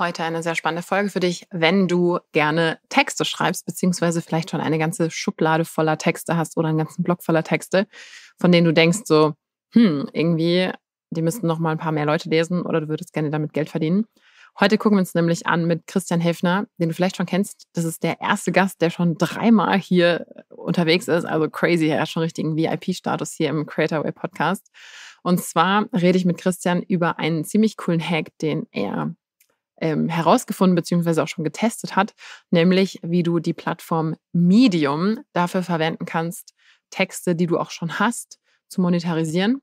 Heute eine sehr spannende Folge für dich, wenn du gerne Texte schreibst, beziehungsweise vielleicht schon eine ganze Schublade voller Texte hast oder einen ganzen Block voller Texte, von denen du denkst so, hm, irgendwie, die müssten noch mal ein paar mehr Leute lesen oder du würdest gerne damit Geld verdienen. Heute gucken wir uns nämlich an mit Christian Helfner, den du vielleicht schon kennst. Das ist der erste Gast, der schon dreimal hier unterwegs ist. Also crazy, er hat schon richtigen VIP-Status hier im Creator Way Podcast. Und zwar rede ich mit Christian über einen ziemlich coolen Hack, den er ähm, herausgefunden bzw. auch schon getestet hat, nämlich wie du die Plattform Medium dafür verwenden kannst, Texte, die du auch schon hast, zu monetarisieren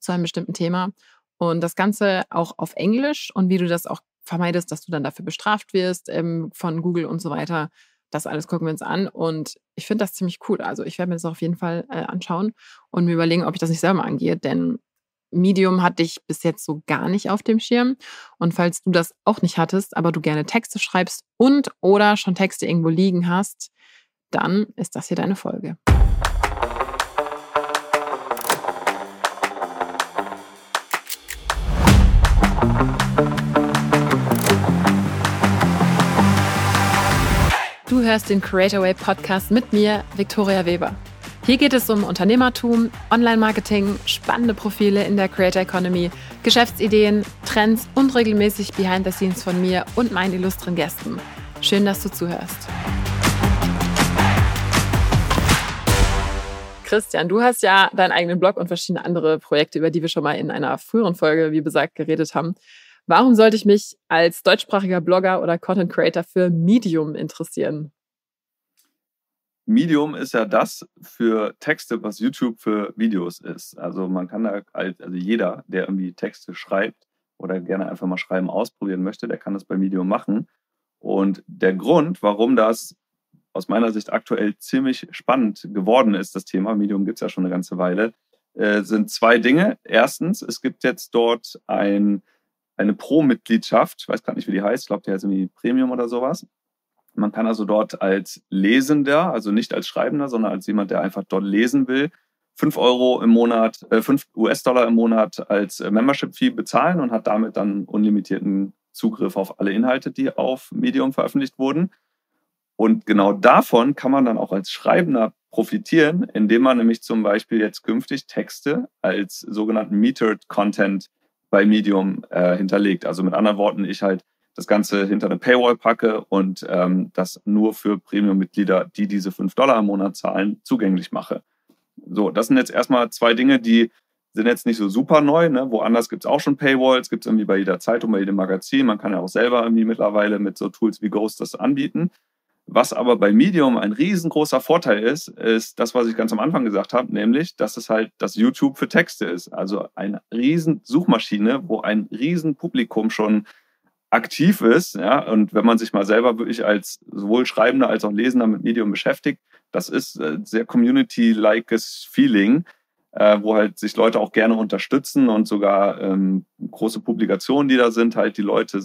zu einem bestimmten Thema. Und das Ganze auch auf Englisch und wie du das auch vermeidest, dass du dann dafür bestraft wirst ähm, von Google und so weiter. Das alles gucken wir uns an und ich finde das ziemlich cool. Also ich werde mir das auf jeden Fall äh, anschauen und mir überlegen, ob ich das nicht selber angehe, denn Medium hatte ich bis jetzt so gar nicht auf dem Schirm. Und falls du das auch nicht hattest, aber du gerne Texte schreibst und oder schon Texte irgendwo liegen hast, dann ist das hier deine Folge. Du hörst den Creator Way Podcast mit mir, Viktoria Weber. Hier geht es um Unternehmertum, Online-Marketing, spannende Profile in der Creator Economy, Geschäftsideen, Trends und regelmäßig Behind the Scenes von mir und meinen illustren Gästen. Schön, dass du zuhörst. Christian, du hast ja deinen eigenen Blog und verschiedene andere Projekte, über die wir schon mal in einer früheren Folge, wie besagt, geredet haben. Warum sollte ich mich als deutschsprachiger Blogger oder Content Creator für Medium interessieren? Medium ist ja das für Texte, was YouTube für Videos ist. Also man kann da, als, also jeder, der irgendwie Texte schreibt oder gerne einfach mal schreiben ausprobieren möchte, der kann das bei Medium machen. Und der Grund, warum das aus meiner Sicht aktuell ziemlich spannend geworden ist, das Thema, Medium gibt es ja schon eine ganze Weile, äh, sind zwei Dinge. Erstens, es gibt jetzt dort ein, eine Pro-Mitgliedschaft, ich weiß gar nicht, wie die heißt, ich glaube, die heißt irgendwie Premium oder sowas. Man kann also dort als Lesender, also nicht als Schreibender, sondern als jemand, der einfach dort lesen will, 5 Euro im Monat, äh, 5 US-Dollar im Monat als äh, Membership-Fee bezahlen und hat damit dann unlimitierten Zugriff auf alle Inhalte, die auf Medium veröffentlicht wurden. Und genau davon kann man dann auch als Schreibender profitieren, indem man nämlich zum Beispiel jetzt künftig Texte als sogenannten Metered Content bei Medium äh, hinterlegt. Also mit anderen Worten, ich halt das Ganze hinter eine Paywall packe und ähm, das nur für Premium-Mitglieder, die diese 5 Dollar im Monat zahlen, zugänglich mache. So, das sind jetzt erstmal zwei Dinge, die sind jetzt nicht so super neu. Ne? Woanders gibt es auch schon Paywalls, gibt es irgendwie bei jeder Zeitung, bei jedem Magazin. Man kann ja auch selber irgendwie mittlerweile mit so Tools wie Ghost das anbieten. Was aber bei Medium ein riesengroßer Vorteil ist, ist das, was ich ganz am Anfang gesagt habe, nämlich, dass es halt das YouTube für Texte ist. Also eine riesen Suchmaschine, wo ein riesen Publikum schon aktiv ist, ja, und wenn man sich mal selber wirklich als sowohl Schreibender als auch Lesender mit Medium beschäftigt, das ist äh, sehr community-likes Feeling, äh, wo halt sich Leute auch gerne unterstützen und sogar ähm, große Publikationen, die da sind, halt die Leute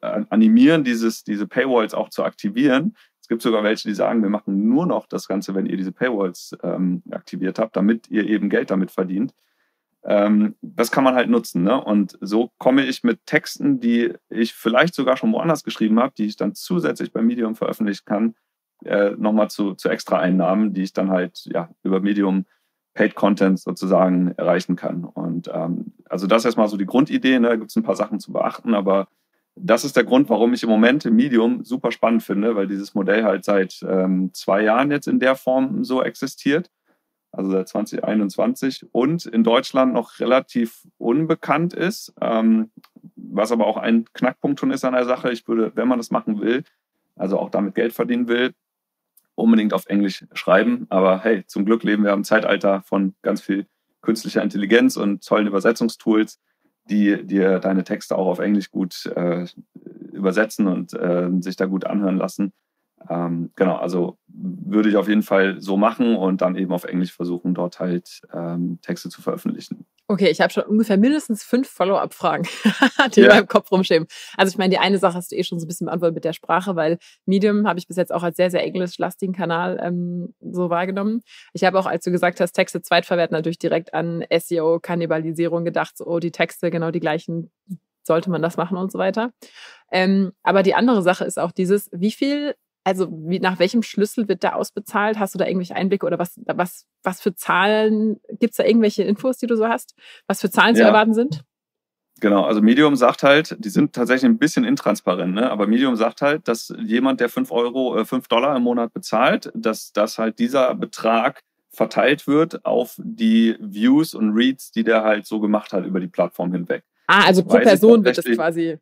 äh, animieren, dieses, diese Paywalls auch zu aktivieren. Es gibt sogar welche, die sagen, wir machen nur noch das Ganze, wenn ihr diese Paywalls ähm, aktiviert habt, damit ihr eben Geld damit verdient ähm, das kann man halt nutzen. Ne? Und so komme ich mit Texten, die ich vielleicht sogar schon woanders geschrieben habe, die ich dann zusätzlich bei Medium veröffentlichen kann, äh, nochmal zu, zu extra Einnahmen, die ich dann halt ja, über Medium Paid Content sozusagen erreichen kann. Und ähm, also das ist erstmal so die Grundidee. Ne? Da gibt es ein paar Sachen zu beachten, aber das ist der Grund, warum ich im Moment Medium super spannend finde, weil dieses Modell halt seit ähm, zwei Jahren jetzt in der Form so existiert also seit 2021 und in Deutschland noch relativ unbekannt ist, ähm, was aber auch ein Knackpunkt schon ist an der Sache. Ich würde, wenn man das machen will, also auch damit Geld verdienen will, unbedingt auf Englisch schreiben. Aber hey, zum Glück leben wir im Zeitalter von ganz viel künstlicher Intelligenz und tollen Übersetzungstools, die dir deine Texte auch auf Englisch gut äh, übersetzen und äh, sich da gut anhören lassen. Ähm, genau, also würde ich auf jeden Fall so machen und dann eben auf Englisch versuchen, dort halt ähm, Texte zu veröffentlichen. Okay, ich habe schon ungefähr mindestens fünf Follow-up-Fragen, die ja. in meinem Kopf rumschweben. Also ich meine, die eine Sache hast du eh schon so ein bisschen beantwortet mit der Sprache, weil Medium habe ich bis jetzt auch als sehr, sehr englischlastigen Kanal ähm, so wahrgenommen. Ich habe auch, als du gesagt hast, Texte zweitverwerten, natürlich direkt an SEO-Kannibalisierung gedacht. So, oh, die Texte genau die gleichen sollte man das machen und so weiter. Ähm, aber die andere Sache ist auch dieses, wie viel, also wie, nach welchem Schlüssel wird da ausbezahlt? Hast du da irgendwelche Einblicke oder was, was, was für Zahlen, gibt es da irgendwelche Infos, die du so hast? Was für Zahlen ja. zu erwarten sind? Genau, also Medium sagt halt, die sind tatsächlich ein bisschen intransparent, ne? aber Medium sagt halt, dass jemand, der 5 Euro, äh, 5 Dollar im Monat bezahlt, dass, dass halt dieser Betrag verteilt wird auf die Views und Reads, die der halt so gemacht hat über die Plattform hinweg. Ah, also pro Person wird das quasi.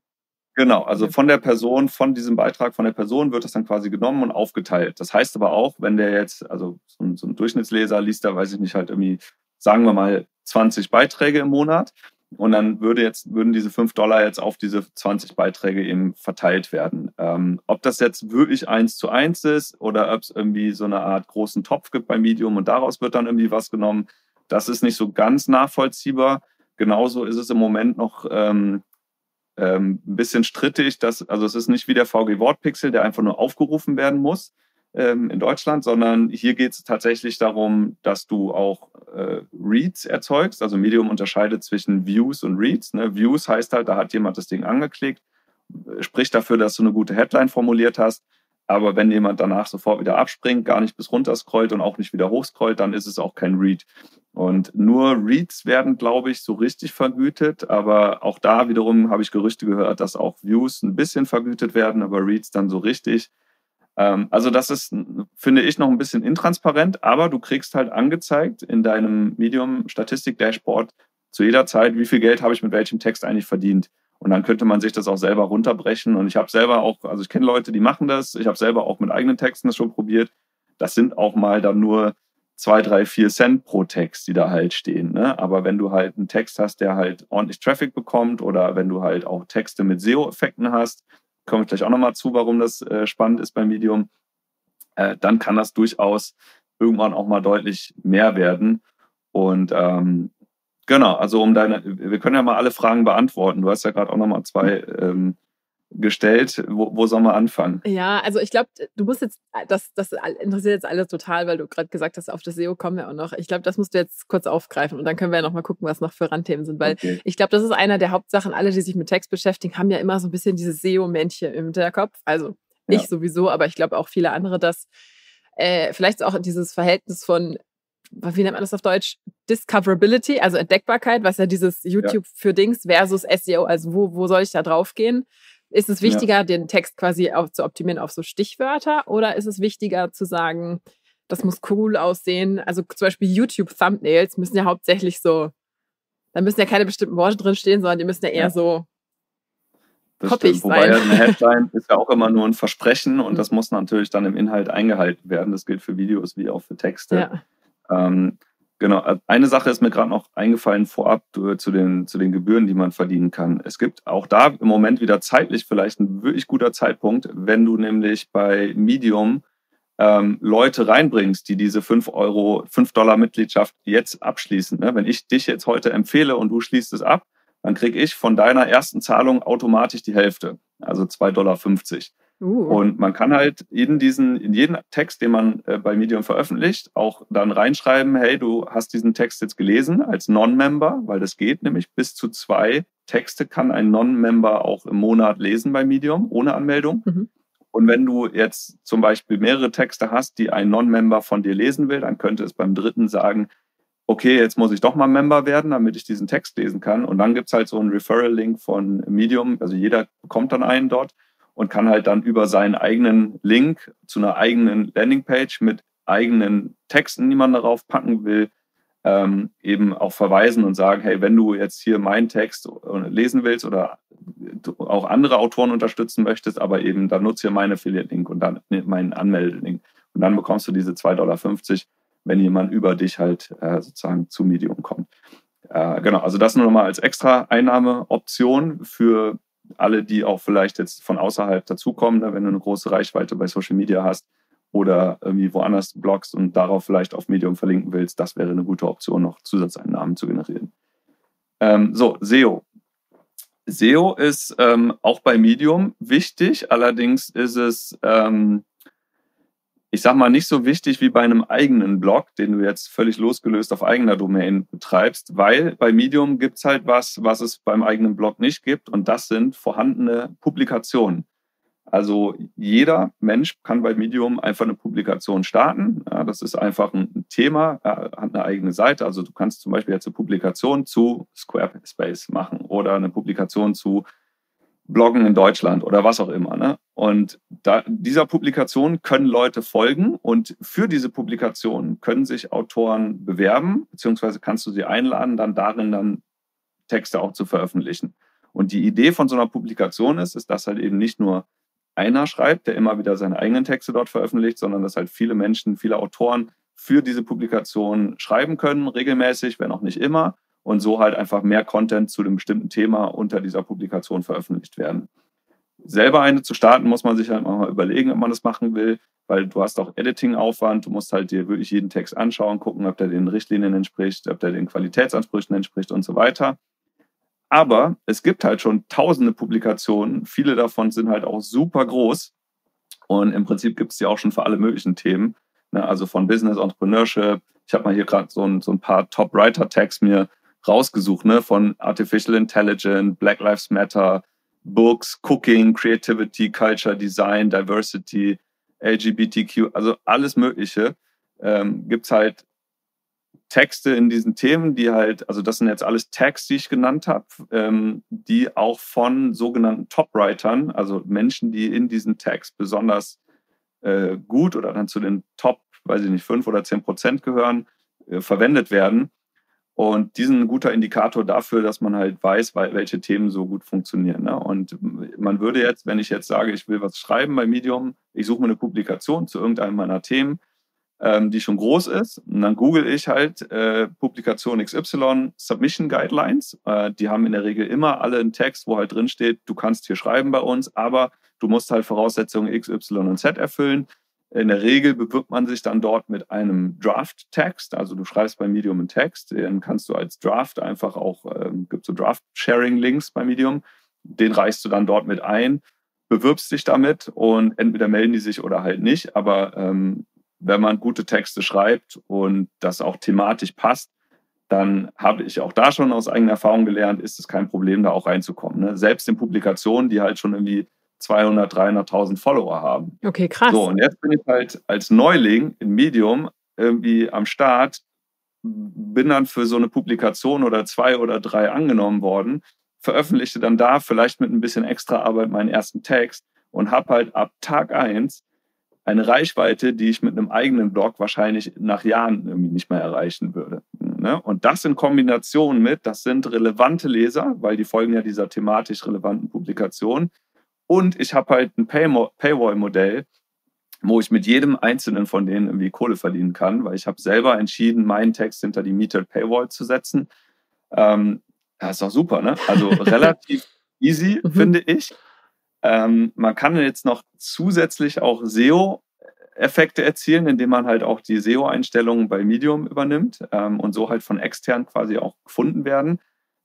Genau, also von der Person, von diesem Beitrag von der Person wird das dann quasi genommen und aufgeteilt. Das heißt aber auch, wenn der jetzt, also so ein, so ein Durchschnittsleser liest da, weiß ich nicht, halt irgendwie, sagen wir mal, 20 Beiträge im Monat und dann würde jetzt, würden diese 5 Dollar jetzt auf diese 20 Beiträge eben verteilt werden. Ähm, ob das jetzt wirklich eins zu eins ist oder ob es irgendwie so eine Art großen Topf gibt bei Medium und daraus wird dann irgendwie was genommen, das ist nicht so ganz nachvollziehbar. Genauso ist es im Moment noch ähm, ähm, ein bisschen strittig, dass, also es ist nicht wie der VG Wortpixel, der einfach nur aufgerufen werden muss, ähm, in Deutschland, sondern hier geht es tatsächlich darum, dass du auch äh, Reads erzeugst. Also Medium unterscheidet zwischen Views und Reads. Ne? Views heißt halt, da hat jemand das Ding angeklickt, spricht dafür, dass du eine gute Headline formuliert hast. Aber wenn jemand danach sofort wieder abspringt, gar nicht bis runter scrollt und auch nicht wieder hochscrollt, dann ist es auch kein Read. Und nur Reads werden, glaube ich, so richtig vergütet. Aber auch da wiederum habe ich Gerüchte gehört, dass auch Views ein bisschen vergütet werden, aber Reads dann so richtig. Ähm, also das ist, finde ich, noch ein bisschen intransparent, aber du kriegst halt angezeigt in deinem Medium-Statistik-Dashboard zu jeder Zeit, wie viel Geld habe ich mit welchem Text eigentlich verdient. Und dann könnte man sich das auch selber runterbrechen. Und ich habe selber auch, also ich kenne Leute, die machen das. Ich habe selber auch mit eigenen Texten das schon probiert. Das sind auch mal dann nur zwei, drei, vier Cent pro Text, die da halt stehen. Ne? Aber wenn du halt einen Text hast, der halt ordentlich Traffic bekommt oder wenn du halt auch Texte mit SEO-Effekten hast, komme ich gleich auch nochmal zu, warum das äh, spannend ist beim Medium, äh, dann kann das durchaus irgendwann auch mal deutlich mehr werden. Und ähm, genau, also um deine, wir können ja mal alle Fragen beantworten. Du hast ja gerade auch nochmal zwei ähm, gestellt. Wo, wo soll man anfangen? Ja, also ich glaube, du musst jetzt, das, das interessiert jetzt alle total, weil du gerade gesagt hast, auf das SEO kommen wir auch noch. Ich glaube, das musst du jetzt kurz aufgreifen und dann können wir ja noch mal gucken, was noch für Randthemen sind, weil okay. ich glaube, das ist einer der Hauptsachen. Alle, die sich mit Text beschäftigen, haben ja immer so ein bisschen dieses SEO-Männchen im Hinterkopf. Also ich ja. sowieso, aber ich glaube auch viele andere, dass äh, vielleicht auch dieses Verhältnis von wie nennt man das auf Deutsch? Discoverability, also Entdeckbarkeit, was ja dieses YouTube ja. für Dings versus SEO, also wo, wo soll ich da drauf gehen? Ist es wichtiger, ja. den Text quasi auf, zu optimieren auf so Stichwörter oder ist es wichtiger zu sagen, das muss cool aussehen? Also zum Beispiel YouTube-Thumbnails müssen ja hauptsächlich so, da müssen ja keine bestimmten Worte drin stehen, sondern die müssen ja eher ja. so das stimmt. Wobei sein. eine Headline ist ja auch immer nur ein Versprechen und mhm. das muss natürlich dann im Inhalt eingehalten werden. Das gilt für Videos wie auch für Texte. Ja. Ähm, Genau, äh, eine Sache ist mir gerade noch eingefallen vorab äh, zu den, zu den Gebühren, die man verdienen kann. Es gibt auch da im Moment wieder zeitlich vielleicht ein wirklich guter Zeitpunkt, wenn du nämlich bei Medium ähm, Leute reinbringst, die diese 5 Euro, 5 Dollar Mitgliedschaft jetzt abschließen. Ne? Wenn ich dich jetzt heute empfehle und du schließt es ab, dann kriege ich von deiner ersten Zahlung automatisch die Hälfte, also 2,50 Dollar. Uh. Und man kann halt in diesen, in jeden Text, den man äh, bei Medium veröffentlicht, auch dann reinschreiben, hey, du hast diesen Text jetzt gelesen als Non-Member, weil das geht nämlich bis zu zwei Texte kann ein Non-Member auch im Monat lesen bei Medium ohne Anmeldung. Mhm. Und wenn du jetzt zum Beispiel mehrere Texte hast, die ein Non-Member von dir lesen will, dann könnte es beim dritten sagen, okay, jetzt muss ich doch mal Member werden, damit ich diesen Text lesen kann. Und dann gibt's halt so einen Referral-Link von Medium, also jeder bekommt dann einen dort und kann halt dann über seinen eigenen Link zu einer eigenen Landingpage mit eigenen Texten, die man darauf packen will, ähm, eben auch verweisen und sagen, hey, wenn du jetzt hier meinen Text lesen willst oder auch andere Autoren unterstützen möchtest, aber eben dann nutze hier meinen Affiliate-Link und dann meinen Anmeldelink. Und dann bekommst du diese 2,50 Dollar, wenn jemand über dich halt äh, sozusagen zu Medium kommt. Äh, genau, also das nur nochmal als extra Einnahmeoption für alle, die auch vielleicht jetzt von außerhalb dazukommen, ne, wenn du eine große Reichweite bei Social Media hast oder irgendwie woanders bloggst und darauf vielleicht auf Medium verlinken willst, das wäre eine gute Option, noch Zusatzeinnahmen zu generieren. Ähm, so, SEO. SEO ist ähm, auch bei Medium wichtig, allerdings ist es ähm, ich sag mal, nicht so wichtig wie bei einem eigenen Blog, den du jetzt völlig losgelöst auf eigener Domain betreibst, weil bei Medium gibt's halt was, was es beim eigenen Blog nicht gibt und das sind vorhandene Publikationen. Also jeder Mensch kann bei Medium einfach eine Publikation starten. Ja, das ist einfach ein Thema, hat eine eigene Seite. Also du kannst zum Beispiel jetzt eine Publikation zu Squarespace machen oder eine Publikation zu Bloggen in Deutschland oder was auch immer. Ne? Und da, dieser Publikation können Leute folgen und für diese Publikation können sich Autoren bewerben, beziehungsweise kannst du sie einladen, dann darin dann Texte auch zu veröffentlichen. Und die Idee von so einer Publikation ist, ist, dass halt eben nicht nur einer schreibt, der immer wieder seine eigenen Texte dort veröffentlicht, sondern dass halt viele Menschen, viele Autoren für diese Publikation schreiben können, regelmäßig, wenn auch nicht immer und so halt einfach mehr Content zu dem bestimmten Thema unter dieser Publikation veröffentlicht werden. Selber eine zu starten, muss man sich halt mal überlegen, ob man das machen will, weil du hast auch Editing-Aufwand, du musst halt dir wirklich jeden Text anschauen, gucken, ob der den Richtlinien entspricht, ob der den Qualitätsansprüchen entspricht und so weiter. Aber es gibt halt schon tausende Publikationen, viele davon sind halt auch super groß und im Prinzip gibt es die auch schon für alle möglichen Themen, ne? also von Business, Entrepreneurship. Ich habe mal hier gerade so so ein paar Top-Writer-Tags mir rausgesucht, ne? Von Artificial Intelligence, Black Lives Matter, Books, Cooking, Creativity, Culture, Design, Diversity, LGBTQ, also alles Mögliche. Ähm, Gibt es halt Texte in diesen Themen, die halt, also das sind jetzt alles Tags, die ich genannt habe, ähm, die auch von sogenannten Top-Writern, also Menschen, die in diesen Tags besonders äh, gut oder dann zu den Top, weiß ich nicht, fünf oder zehn Prozent gehören, äh, verwendet werden. Und die sind ein guter Indikator dafür, dass man halt weiß, welche Themen so gut funktionieren. Ne? Und man würde jetzt, wenn ich jetzt sage, ich will was schreiben bei Medium, ich suche mir eine Publikation zu irgendeinem meiner Themen, ähm, die schon groß ist. Und dann google ich halt äh, Publikation XY, Submission Guidelines. Äh, die haben in der Regel immer alle einen Text, wo halt drin steht, du kannst hier schreiben bei uns, aber du musst halt Voraussetzungen X, Y und Z erfüllen. In der Regel bewirbt man sich dann dort mit einem Draft-Text. Also du schreibst bei Medium einen Text, den kannst du als Draft einfach auch, ähm, gibt so Draft-Sharing-Links bei Medium, den reichst du dann dort mit ein, bewirbst dich damit und entweder melden die sich oder halt nicht. Aber ähm, wenn man gute Texte schreibt und das auch thematisch passt, dann habe ich auch da schon aus eigener Erfahrung gelernt, ist es kein Problem, da auch reinzukommen. Ne? Selbst in Publikationen, die halt schon irgendwie 200, 300.000 Follower haben. Okay, krass. So, und jetzt bin ich halt als Neuling im Medium irgendwie am Start, bin dann für so eine Publikation oder zwei oder drei angenommen worden, veröffentlichte dann da vielleicht mit ein bisschen extra Arbeit meinen ersten Text und habe halt ab Tag eins eine Reichweite, die ich mit einem eigenen Blog wahrscheinlich nach Jahren irgendwie nicht mehr erreichen würde. Ne? Und das in Kombination mit, das sind relevante Leser, weil die folgen ja dieser thematisch relevanten Publikation, und ich habe halt ein Paywall-Modell, wo ich mit jedem einzelnen von denen irgendwie Kohle verdienen kann, weil ich habe selber entschieden, meinen Text hinter die Metered Paywall zu setzen. Ähm, das ist doch super, ne? Also relativ easy, mhm. finde ich. Ähm, man kann jetzt noch zusätzlich auch SEO-Effekte erzielen, indem man halt auch die SEO-Einstellungen bei Medium übernimmt ähm, und so halt von extern quasi auch gefunden werden.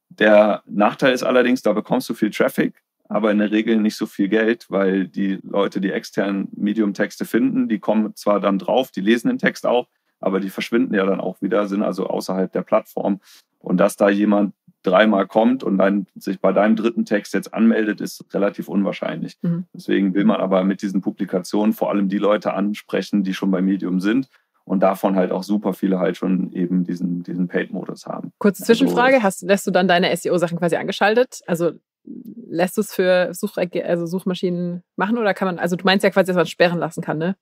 Der Nachteil ist allerdings, da bekommst du viel Traffic, aber in der Regel nicht so viel Geld, weil die Leute, die externen Medium-Texte finden, die kommen zwar dann drauf, die lesen den Text auch, aber die verschwinden ja dann auch wieder, sind also außerhalb der Plattform. Und dass da jemand dreimal kommt und dann sich bei deinem dritten Text jetzt anmeldet, ist relativ unwahrscheinlich. Mhm. Deswegen will man aber mit diesen Publikationen vor allem die Leute ansprechen, die schon bei Medium sind und davon halt auch super viele halt schon eben diesen, diesen Paid-Modus haben. Kurze Zwischenfrage, also, hast, lässt du dann deine SEO-Sachen quasi angeschaltet? Also lässt du es für Such also Suchmaschinen machen oder kann man, also du meinst ja quasi, dass man sperren lassen kann, ne?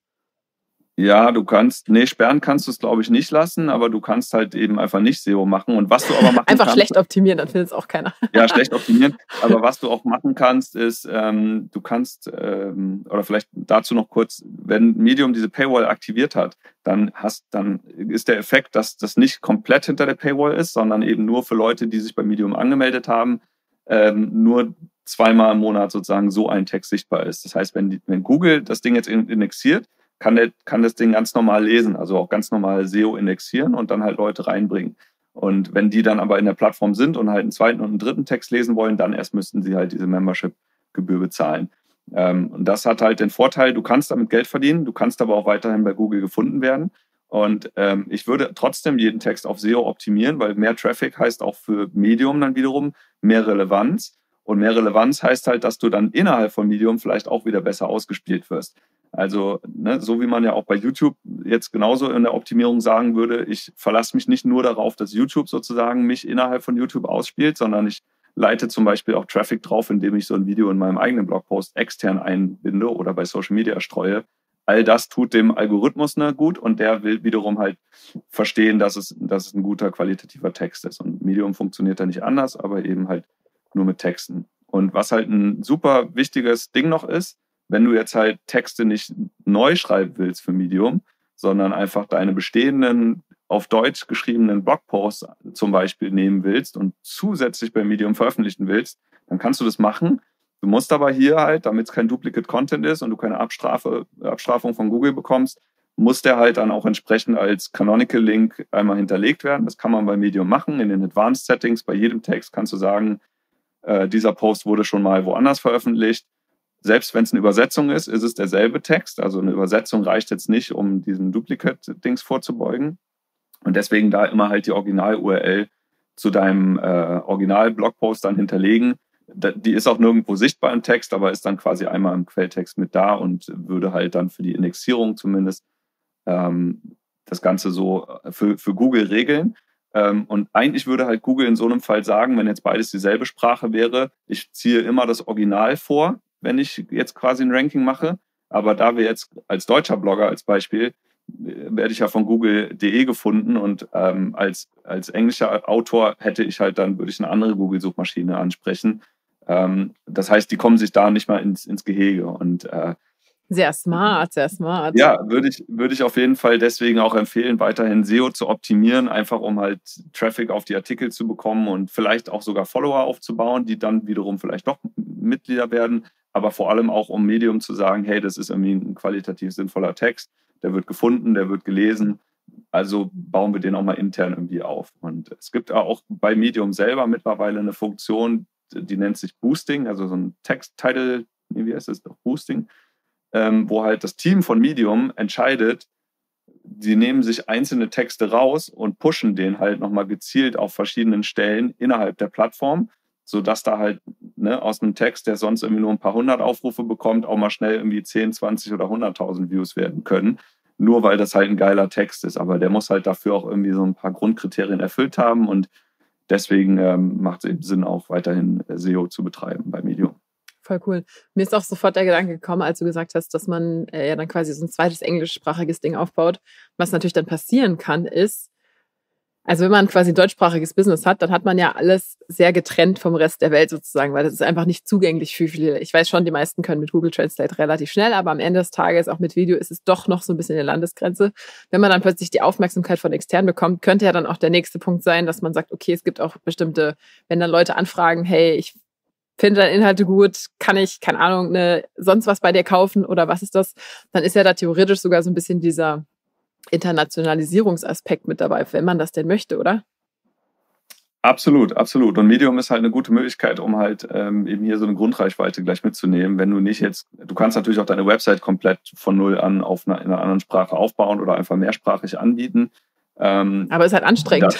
Ja, du kannst, nee, sperren kannst du es, glaube ich, nicht lassen, aber du kannst halt eben einfach nicht SEO machen. Und was du aber machen Einfach kannst, schlecht optimieren, dann findet es auch keiner. ja, schlecht optimieren. Aber was du auch machen kannst, ist, ähm, du kannst, ähm, oder vielleicht dazu noch kurz, wenn Medium diese Paywall aktiviert hat, dann hast, dann ist der Effekt, dass das nicht komplett hinter der Paywall ist, sondern eben nur für Leute, die sich bei Medium angemeldet haben, ähm, nur zweimal im Monat sozusagen so ein Text sichtbar ist. Das heißt, wenn, wenn Google das Ding jetzt indexiert, kann, der, kann das Ding ganz normal lesen, also auch ganz normal SEO indexieren und dann halt Leute reinbringen. Und wenn die dann aber in der Plattform sind und halt einen zweiten und einen dritten Text lesen wollen, dann erst müssten sie halt diese Membership-Gebühr bezahlen. Ähm, und das hat halt den Vorteil, du kannst damit Geld verdienen, du kannst aber auch weiterhin bei Google gefunden werden. Und ähm, ich würde trotzdem jeden Text auf SEO optimieren, weil mehr Traffic heißt auch für Medium dann wiederum mehr Relevanz. Und mehr Relevanz heißt halt, dass du dann innerhalb von Medium vielleicht auch wieder besser ausgespielt wirst. Also, ne, so wie man ja auch bei YouTube jetzt genauso in der Optimierung sagen würde, ich verlasse mich nicht nur darauf, dass YouTube sozusagen mich innerhalb von YouTube ausspielt, sondern ich leite zum Beispiel auch Traffic drauf, indem ich so ein Video in meinem eigenen Blogpost extern einbinde oder bei Social Media streue. All das tut dem Algorithmus ne, gut und der will wiederum halt verstehen, dass es, dass es ein guter qualitativer Text ist. Und Medium funktioniert da nicht anders, aber eben halt nur mit Texten. Und was halt ein super wichtiges Ding noch ist, wenn du jetzt halt Texte nicht neu schreiben willst für Medium, sondern einfach deine bestehenden auf Deutsch geschriebenen Blogposts zum Beispiel nehmen willst und zusätzlich bei Medium veröffentlichen willst, dann kannst du das machen. Du musst aber hier halt, damit es kein Duplicate Content ist und du keine Abstrafe, Abstrafung von Google bekommst, muss der halt dann auch entsprechend als Canonical Link einmal hinterlegt werden. Das kann man bei Medium machen. In den Advanced Settings bei jedem Text kannst du sagen, äh, dieser Post wurde schon mal woanders veröffentlicht selbst wenn es eine Übersetzung ist, ist es derselbe Text. Also eine Übersetzung reicht jetzt nicht, um diesen Duplicate-Dings vorzubeugen. Und deswegen da immer halt die Original-URL zu deinem äh, Original-Blogpost dann hinterlegen. Die ist auch nirgendwo sichtbar im Text, aber ist dann quasi einmal im Quelltext mit da und würde halt dann für die Indexierung zumindest ähm, das Ganze so äh, für, für Google regeln. Ähm, und eigentlich würde halt Google in so einem Fall sagen, wenn jetzt beides dieselbe Sprache wäre, ich ziehe immer das Original vor wenn ich jetzt quasi ein Ranking mache. Aber da wir jetzt als deutscher Blogger als Beispiel, äh, werde ich ja von Google.de gefunden und ähm, als, als englischer Autor hätte ich halt dann, würde ich eine andere Google-Suchmaschine ansprechen. Ähm, das heißt, die kommen sich da nicht mal ins, ins Gehege. Und äh, sehr smart, sehr smart. Ja, würde ich, würde ich auf jeden Fall deswegen auch empfehlen, weiterhin SEO zu optimieren, einfach um halt Traffic auf die Artikel zu bekommen und vielleicht auch sogar Follower aufzubauen, die dann wiederum vielleicht doch Mitglieder werden, aber vor allem auch um Medium zu sagen, hey, das ist irgendwie ein qualitativ sinnvoller Text, der wird gefunden, der wird gelesen. Also bauen wir den auch mal intern irgendwie auf. Und es gibt auch bei Medium selber mittlerweile eine Funktion, die nennt sich Boosting, also so ein Text-Title, wie heißt das doch, Boosting ähm, wo halt das Team von Medium entscheidet, sie nehmen sich einzelne Texte raus und pushen den halt nochmal gezielt auf verschiedenen Stellen innerhalb der Plattform, sodass da halt ne, aus einem Text, der sonst irgendwie nur ein paar hundert Aufrufe bekommt, auch mal schnell irgendwie 10, 20 oder 100.000 Views werden können. Nur weil das halt ein geiler Text ist. Aber der muss halt dafür auch irgendwie so ein paar Grundkriterien erfüllt haben und deswegen ähm, macht es eben Sinn, auch weiterhin SEO zu betreiben bei Medium voll cool. Mir ist auch sofort der Gedanke gekommen, als du gesagt hast, dass man äh, ja dann quasi so ein zweites englischsprachiges Ding aufbaut. Was natürlich dann passieren kann, ist, also wenn man quasi ein deutschsprachiges Business hat, dann hat man ja alles sehr getrennt vom Rest der Welt sozusagen, weil das ist einfach nicht zugänglich für viele. Ich weiß schon, die meisten können mit Google Translate relativ schnell, aber am Ende des Tages, auch mit Video, ist es doch noch so ein bisschen eine Landesgrenze. Wenn man dann plötzlich die Aufmerksamkeit von extern bekommt, könnte ja dann auch der nächste Punkt sein, dass man sagt, okay, es gibt auch bestimmte, wenn dann Leute anfragen, hey, ich finde deine Inhalte gut, kann ich, keine Ahnung, ne, sonst was bei dir kaufen oder was ist das? Dann ist ja da theoretisch sogar so ein bisschen dieser Internationalisierungsaspekt mit dabei, wenn man das denn möchte, oder? Absolut, absolut. Und Medium ist halt eine gute Möglichkeit, um halt ähm, eben hier so eine Grundreichweite gleich mitzunehmen. Wenn du nicht jetzt, du kannst natürlich auch deine Website komplett von null an auf einer, in einer anderen Sprache aufbauen oder einfach mehrsprachig anbieten. Ähm, Aber ist halt anstrengend.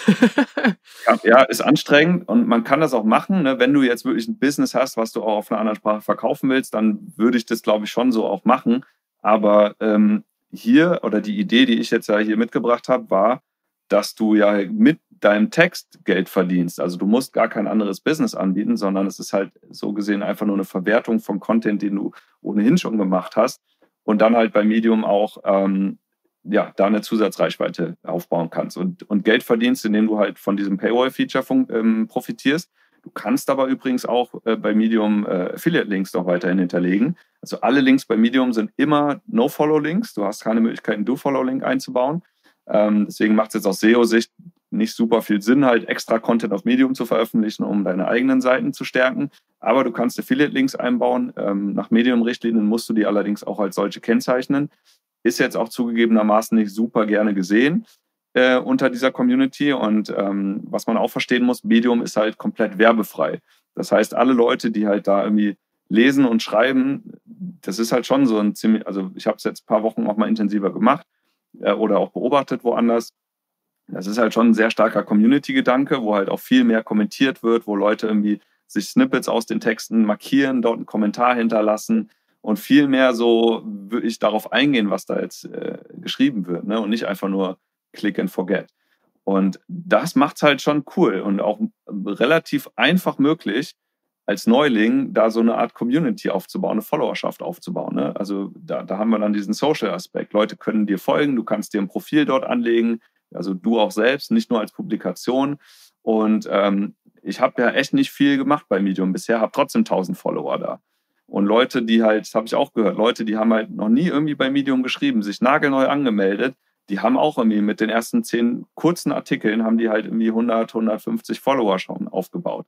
Das, ja, ist anstrengend und man kann das auch machen. Ne? Wenn du jetzt wirklich ein Business hast, was du auch auf einer anderen Sprache verkaufen willst, dann würde ich das, glaube ich, schon so auch machen. Aber ähm, hier oder die Idee, die ich jetzt ja hier mitgebracht habe, war, dass du ja mit deinem Text Geld verdienst. Also du musst gar kein anderes Business anbieten, sondern es ist halt so gesehen einfach nur eine Verwertung von Content, den du ohnehin schon gemacht hast. Und dann halt bei Medium auch ähm, ja, da eine Zusatzreichweite aufbauen kannst und, und Geld verdienst, indem du halt von diesem Paywall-Feature ähm, profitierst. Du kannst aber übrigens auch äh, bei Medium äh, Affiliate-Links noch weiterhin hinterlegen. Also alle Links bei Medium sind immer No-Follow-Links. Du hast keine Möglichkeit, einen Do-Follow-Link einzubauen. Ähm, deswegen macht es jetzt aus SEO-Sicht nicht super viel Sinn, halt extra Content auf Medium zu veröffentlichen, um deine eigenen Seiten zu stärken. Aber du kannst Affiliate-Links einbauen. Ähm, nach Medium-Richtlinien musst du die allerdings auch als solche kennzeichnen ist jetzt auch zugegebenermaßen nicht super gerne gesehen äh, unter dieser Community. Und ähm, was man auch verstehen muss, Medium ist halt komplett werbefrei. Das heißt, alle Leute, die halt da irgendwie Lesen und Schreiben, das ist halt schon so ein ziemlich, also ich habe es jetzt ein paar Wochen auch mal intensiver gemacht äh, oder auch beobachtet woanders. Das ist halt schon ein sehr starker Community-Gedanke, wo halt auch viel mehr kommentiert wird, wo Leute irgendwie sich Snippets aus den Texten markieren, dort einen Kommentar hinterlassen und viel mehr so würde ich darauf eingehen, was da jetzt äh, geschrieben wird ne? und nicht einfach nur click and forget. Und das macht es halt schon cool und auch relativ einfach möglich, als Neuling da so eine Art Community aufzubauen, eine Followerschaft aufzubauen. Ne? Also da, da haben wir dann diesen Social-Aspekt. Leute können dir folgen, du kannst dir ein Profil dort anlegen, also du auch selbst, nicht nur als Publikation. Und ähm, ich habe ja echt nicht viel gemacht bei Medium bisher, habe trotzdem 1000 Follower da. Und Leute, die halt, das habe ich auch gehört, Leute, die haben halt noch nie irgendwie bei Medium geschrieben, sich nagelneu angemeldet, die haben auch irgendwie mit den ersten zehn kurzen Artikeln, haben die halt irgendwie 100, 150 Follower schon aufgebaut.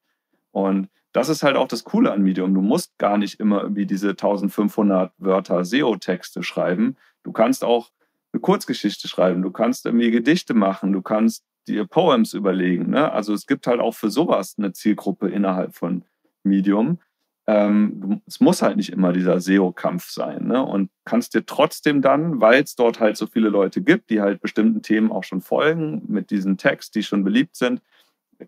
Und das ist halt auch das Coole an Medium. Du musst gar nicht immer irgendwie diese 1500 Wörter SEO-Texte schreiben. Du kannst auch eine Kurzgeschichte schreiben, du kannst irgendwie Gedichte machen, du kannst dir Poems überlegen. Ne? Also es gibt halt auch für sowas eine Zielgruppe innerhalb von Medium. Ähm, es muss halt nicht immer dieser SEO-Kampf sein. Ne? Und kannst dir trotzdem dann, weil es dort halt so viele Leute gibt, die halt bestimmten Themen auch schon folgen, mit diesen Tags, die schon beliebt sind,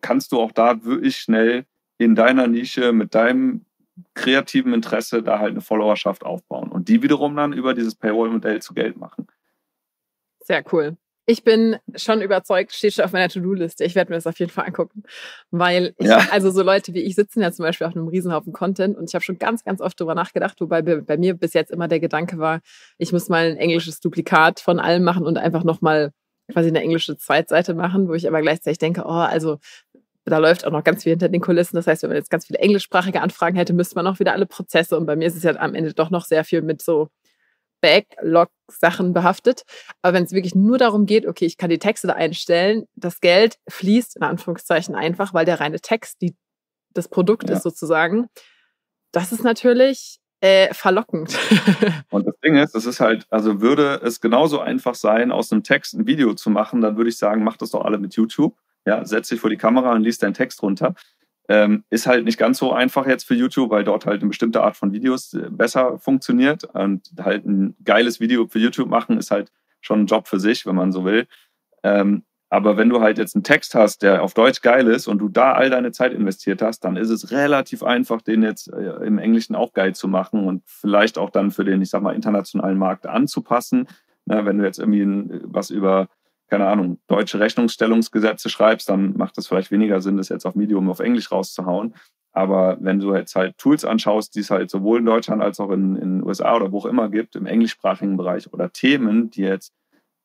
kannst du auch da wirklich schnell in deiner Nische mit deinem kreativen Interesse da halt eine Followerschaft aufbauen und die wiederum dann über dieses Paywall-Modell zu Geld machen. Sehr cool. Ich bin schon überzeugt, steht schon auf meiner To-Do-Liste. Ich werde mir das auf jeden Fall angucken. Weil, ich, ja. also so Leute wie ich sitzen ja zum Beispiel auf einem Riesenhaufen Content und ich habe schon ganz, ganz oft darüber nachgedacht, wobei bei mir bis jetzt immer der Gedanke war, ich muss mal ein englisches Duplikat von allem machen und einfach nochmal quasi eine englische Zweitseite machen, wo ich aber gleichzeitig denke, oh, also da läuft auch noch ganz viel hinter den Kulissen. Das heißt, wenn man jetzt ganz viele englischsprachige Anfragen hätte, müsste man auch wieder alle Prozesse. Und bei mir ist es ja am Ende doch noch sehr viel mit so Backlog-Sachen behaftet. Aber wenn es wirklich nur darum geht, okay, ich kann die Texte da einstellen, das Geld fließt in Anführungszeichen einfach, weil der reine Text die, das Produkt ja. ist sozusagen. Das ist natürlich äh, verlockend. Und das Ding ist, es ist halt, also würde es genauso einfach sein, aus einem Text ein Video zu machen, dann würde ich sagen, macht das doch alle mit YouTube. Ja, setz dich vor die Kamera und liest deinen Text runter. Ähm, ist halt nicht ganz so einfach jetzt für YouTube, weil dort halt eine bestimmte Art von Videos äh, besser funktioniert. Und halt ein geiles Video für YouTube machen ist halt schon ein Job für sich, wenn man so will. Ähm, aber wenn du halt jetzt einen Text hast, der auf Deutsch geil ist und du da all deine Zeit investiert hast, dann ist es relativ einfach, den jetzt äh, im Englischen auch geil zu machen und vielleicht auch dann für den, ich sag mal, internationalen Markt anzupassen. Na, wenn du jetzt irgendwie ein, was über keine Ahnung, deutsche Rechnungsstellungsgesetze schreibst, dann macht es vielleicht weniger Sinn, das jetzt auf Medium auf Englisch rauszuhauen. Aber wenn du jetzt halt Tools anschaust, die es halt sowohl in Deutschland als auch in den USA oder wo auch immer gibt, im englischsprachigen Bereich oder Themen, die jetzt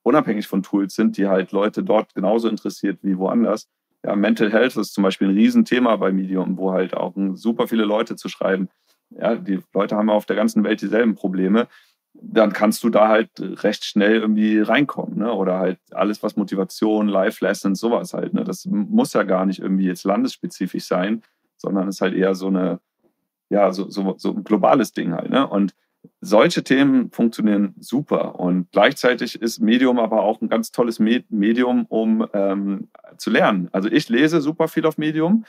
unabhängig von Tools sind, die halt Leute dort genauso interessiert wie woanders. Ja, Mental Health ist zum Beispiel ein Riesenthema bei Medium, wo halt auch super viele Leute zu schreiben. Ja, die Leute haben auf der ganzen Welt dieselben Probleme dann kannst du da halt recht schnell irgendwie reinkommen. Ne? Oder halt alles, was Motivation, Life-Lessons, sowas halt. Ne? Das muss ja gar nicht irgendwie jetzt landesspezifisch sein, sondern ist halt eher so eine, ja, so, so, so ein globales Ding halt. Ne? Und solche Themen funktionieren super. Und gleichzeitig ist Medium aber auch ein ganz tolles Medium, um ähm, zu lernen. Also ich lese super viel auf Medium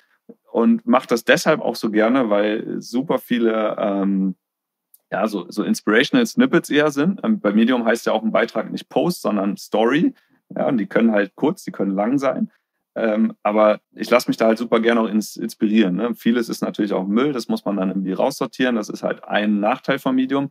und mache das deshalb auch so gerne, weil super viele ähm, ja, so, so inspirational Snippets eher sind. Ähm, bei Medium heißt ja auch ein Beitrag nicht Post, sondern Story. Ja, und die können halt kurz, die können lang sein. Ähm, aber ich lasse mich da halt super gerne auch ins, inspirieren. Ne? Vieles ist natürlich auch Müll, das muss man dann irgendwie raussortieren. Das ist halt ein Nachteil vom Medium.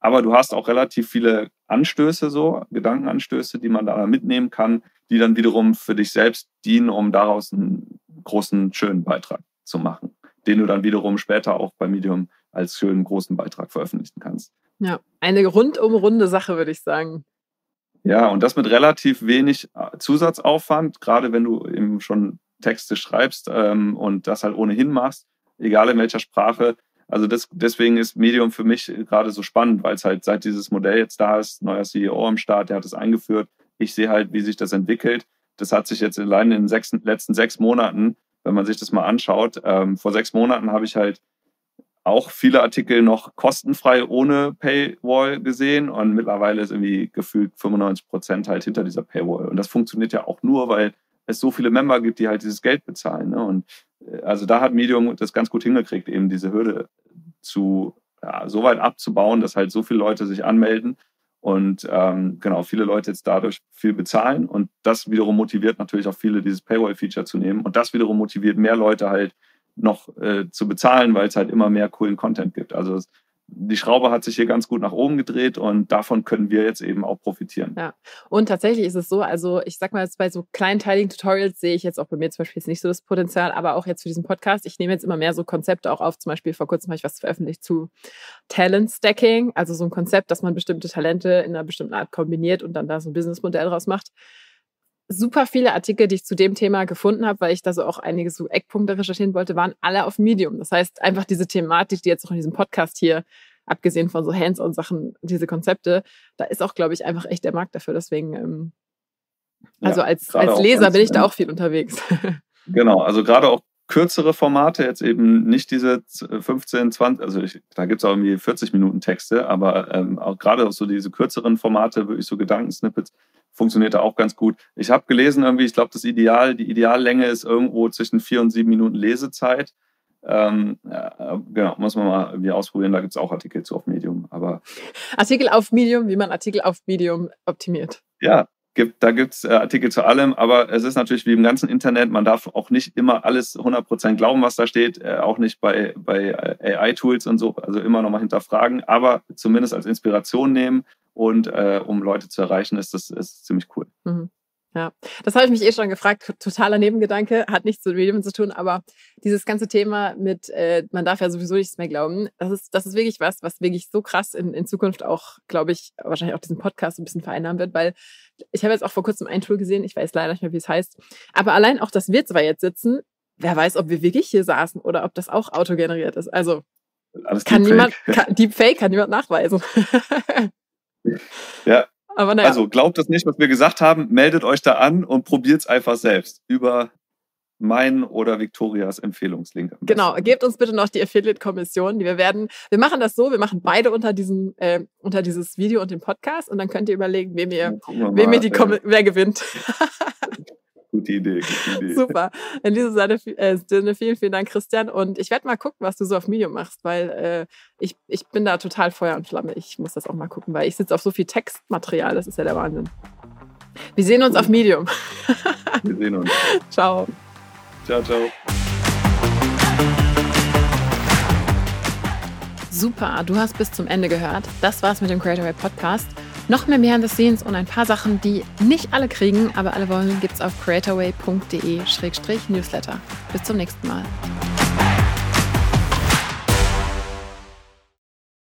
Aber du hast auch relativ viele Anstöße, so Gedankenanstöße, die man da mitnehmen kann, die dann wiederum für dich selbst dienen, um daraus einen großen, schönen Beitrag zu machen, den du dann wiederum später auch bei Medium als schönen großen Beitrag veröffentlichen kannst. Ja, eine rundum runde Sache, würde ich sagen. Ja, und das mit relativ wenig äh, Zusatzaufwand, gerade wenn du eben schon Texte schreibst ähm, und das halt ohnehin machst, egal in welcher Sprache. Also das, deswegen ist Medium für mich gerade so spannend, weil es halt seit dieses Modell jetzt da ist, neuer CEO am Start, der hat es eingeführt. Ich sehe halt, wie sich das entwickelt. Das hat sich jetzt allein in den sechs, letzten sechs Monaten, wenn man sich das mal anschaut, ähm, vor sechs Monaten habe ich halt auch viele Artikel noch kostenfrei ohne Paywall gesehen und mittlerweile ist irgendwie gefühlt 95 Prozent halt hinter dieser Paywall. Und das funktioniert ja auch nur, weil es so viele Member gibt, die halt dieses Geld bezahlen. Ne? Und äh, also da hat Medium das ganz gut hingekriegt, eben diese Hürde zu ja, so weit abzubauen, dass halt so viele Leute sich anmelden und ähm, genau viele Leute jetzt dadurch viel bezahlen und das wiederum motiviert natürlich auch viele dieses Paywall-Feature zu nehmen und das wiederum motiviert mehr Leute halt noch äh, zu bezahlen, weil es halt immer mehr coolen Content gibt. Also die Schraube hat sich hier ganz gut nach oben gedreht und davon können wir jetzt eben auch profitieren. Ja, und tatsächlich ist es so, also ich sag mal, bei so kleinteiligen Tutorials sehe ich jetzt auch bei mir zum Beispiel jetzt nicht so das Potenzial, aber auch jetzt für diesen Podcast, ich nehme jetzt immer mehr so Konzepte auch auf. Zum Beispiel vor kurzem habe ich was veröffentlicht zu Talent Stacking, also so ein Konzept, dass man bestimmte Talente in einer bestimmten Art kombiniert und dann da so ein Businessmodell draus macht super viele Artikel, die ich zu dem Thema gefunden habe, weil ich da so auch einige so Eckpunkte recherchieren wollte, waren alle auf Medium. Das heißt, einfach diese Thematik, die jetzt auch in diesem Podcast hier, abgesehen von so Hands-on-Sachen, diese Konzepte, da ist auch, glaube ich, einfach echt der Markt dafür. Deswegen, ähm, also ja, als, als Leser bin ich da auch viel unterwegs. Genau, also gerade auch kürzere Formate, jetzt eben nicht diese 15, 20, also ich, da gibt es auch irgendwie 40 Minuten Texte, aber ähm, auch gerade auch so diese kürzeren Formate, wirklich so Gedankensnippets, funktioniert da auch ganz gut. Ich habe gelesen irgendwie, ich glaube, das Ideal, die Ideallänge ist irgendwo zwischen vier und sieben Minuten Lesezeit. Ähm, ja, genau, muss man mal irgendwie ausprobieren. Da gibt es auch Artikel zu auf Medium. Aber Artikel auf Medium, wie man Artikel auf Medium optimiert. Ja, gibt, da gibt es äh, Artikel zu allem, aber es ist natürlich wie im ganzen Internet, man darf auch nicht immer alles 100% glauben, was da steht, äh, auch nicht bei, bei äh, AI-Tools und so, also immer nochmal hinterfragen, aber zumindest als Inspiration nehmen und äh, um Leute zu erreichen, ist das ist ziemlich cool. Mhm. Ja, das habe ich mich eh schon gefragt. Totaler Nebengedanke, hat nichts mit Medium zu tun, aber dieses ganze Thema mit, äh, man darf ja sowieso nichts mehr glauben, das ist, das ist wirklich was, was wirklich so krass in, in Zukunft auch, glaube ich, wahrscheinlich auch diesen Podcast ein bisschen vereinnahmen wird, weil ich habe jetzt auch vor kurzem ein Tool gesehen, ich weiß leider nicht mehr, wie es heißt, aber allein auch, dass wir zwar jetzt sitzen, wer weiß, ob wir wirklich hier saßen oder ob das auch autogeneriert ist. Also Alles kann niemand, kann, Deepfake kann niemand nachweisen. Ja. Aber naja. Also glaubt das nicht, was wir gesagt haben. Meldet euch da an und probiert es einfach selbst über mein oder Victorias Empfehlungslink. Genau, gebt uns bitte noch die Affiliate-Kommission, die wir werden. Wir machen das so, wir machen beide unter diesem, äh, unter dieses Video und den Podcast und dann könnt ihr überlegen, wem ihr, wem ihr die äh, wer gewinnt. Gute Idee, gute Idee. Super. In diesem äh, Sinne, vielen, vielen Dank, Christian. Und ich werde mal gucken, was du so auf Medium machst, weil äh, ich, ich bin da total Feuer und Flamme. Ich muss das auch mal gucken, weil ich sitze auf so viel Textmaterial. Das ist ja der Wahnsinn. Wir sehen uns auf Medium. Wir sehen uns. Ciao. Ciao, ciao. Super, du hast bis zum Ende gehört. Das war's mit dem Creator Way Podcast. Noch mehr Behind the Scenes und ein paar Sachen, die nicht alle kriegen, aber alle wollen, gibt's auf creatorway.de-newsletter. Bis zum nächsten Mal.